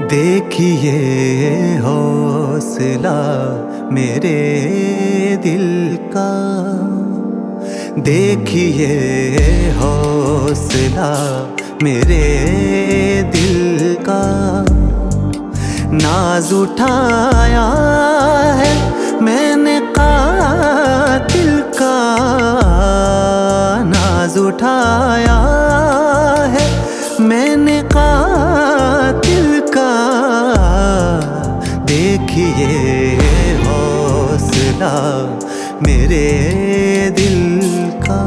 دیکھیے حوصلہ میرے دل کا۔ دیکھیے حوصلہ میرے دل کا۔ ناز اٹھایا ہے میں نے قاتل کا۔ ناز اٹھایا ہے میں دیکھیے حوصلہ میرے دل کا۔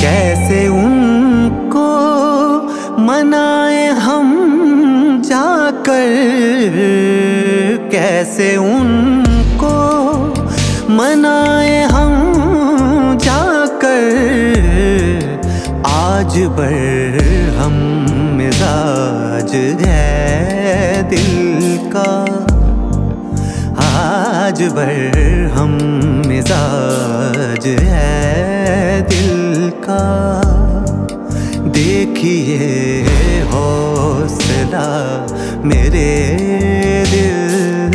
کیسے ان کو منائے ہم جا کر؟ کیسے ان کو منائے آج بر ہم مزاج ہے دل کا۔ آج بر ہم مزاج ہے دل کا۔ دیکھیے حوصلہ میرے دل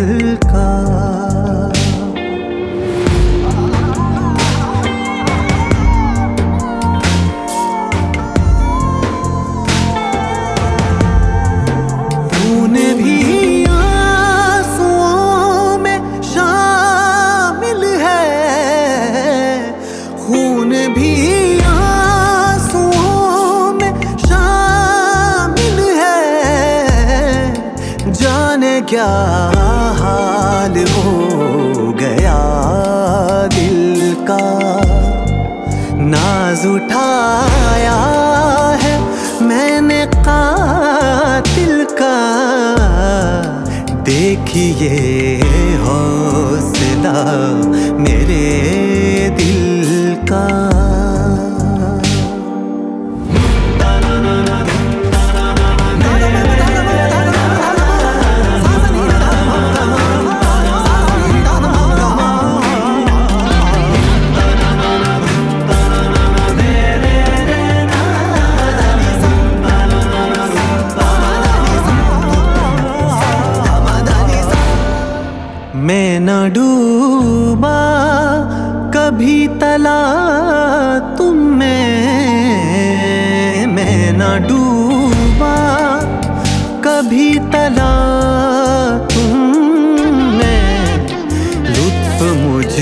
کیا حال ہو گیا دل کا؟ ناز اٹھایا ہے میں نے قاتل کا۔ دیکھیے حوصلہ۔ نہ ڈوبا کبھی تلا تم میں میں نہ ڈوبا کبھی تلا تم میں لطف مجھ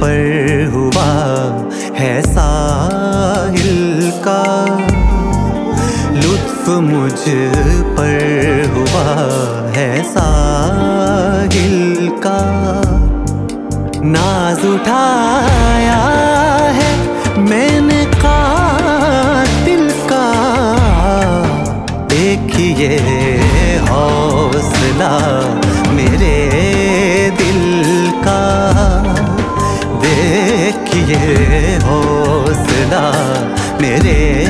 پر ہوا ہے ساحل کا لطف مجھ پر ہوا ہے ساحل کا ناز اٹھایا ہے میں نے قاتل کا۔ دیکھیے حوصلہ میرے دل کا۔ دیکھیے حوصلہ میرے